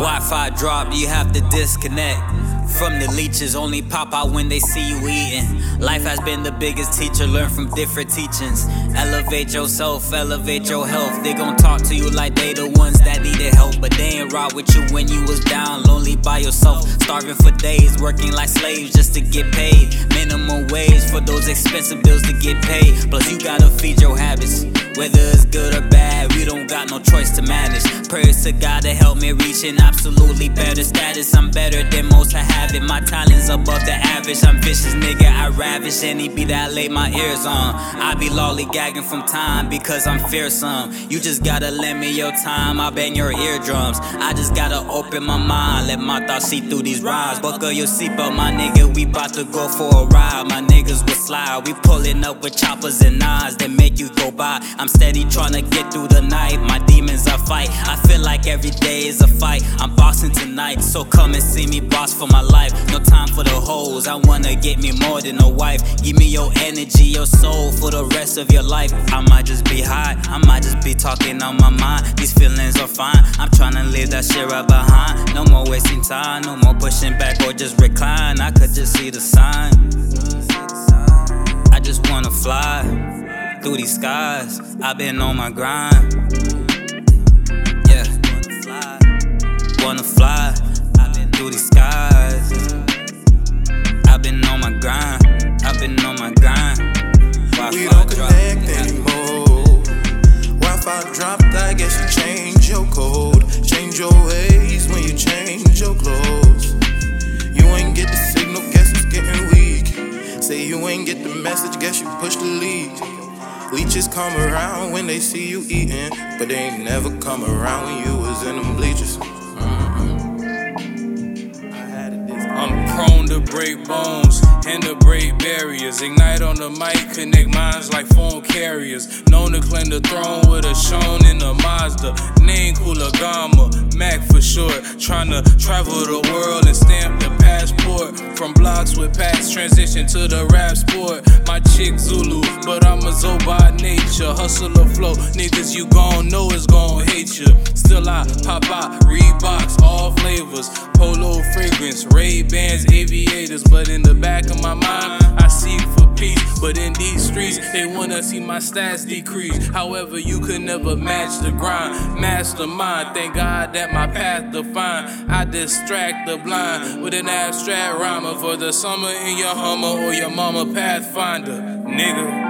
Wi Fi drop, you have to disconnect. From the leeches, only pop out when they see you eating. Life has been the biggest teacher, learn from different teachings. Elevate yourself, elevate your health. They gon' talk to you like they the ones that needed help, but they ain't ride with you when you was down, lonely by yourself. Starving for days, working like slaves just to get paid. Minimum wage for those expensive bills to get paid. Plus, you gotta feed your habits. Whether it's good or bad, we don't got no choice to manage. Prayers to God to help me reach an absolutely better status. I'm better than most, I have it. My talent's above the average. I'm vicious, nigga. I ravish any beat that I lay my ears on. I be lollygagging from time because I'm fearsome. You just gotta lend me your time, I'll bang your eardrums. I just gotta open my mind, let my thoughts see through these rhymes. Buckle your seatbelt, my nigga. We bout to go for a ride. My niggas will slide. We pulling up with choppers and knives that make you go by. I'm steady trying to get through the night. My demons are fight. I feel like every day is a fight. I'm bossing tonight, so come and see me boss for my life. No time for hoes. I wanna get me more than a wife. Give me your energy, your soul for the rest of your life. I might just be high. I might just be talking on my mind. These feelings are fine. I'm trying to leave that shit right behind. No more wasting time. No more pushing back or just recline. I could just see the sign. I just wanna fly through these skies. I've been on my grind. I guess you change your code, change your ways when you change your clothes. You ain't get the signal, guess it's getting weak. Say you ain't get the message, guess you push the lead. Leeches come around when they see you eating, but they ain't never come around when you was in them bleachers. Break bones and to break barriers. Ignite on the mic, connect minds like phone carriers. Known to claim the throne with a shown in a Mazda. Name Koolagamo, Mac for short. Trying to travel the world and stamp the passport. From blocks with past transition to the rap sport. My chick Zulu, but I'm a Zo by nature. Hustle the flow, niggas you gon' know is gon' hate you. Still I pop out, Reeboks, flavors. Polo fragrance, Ray Bans, aviators. But in the back of my mind, I seek for peace. But in these streets, they wanna see my stats decrease. However, you could never match the grind. Mastermind, thank God that my path defined. I distract the blind with an abstract rhymer for the summer in your Hummer or your mama Pathfinder, nigga.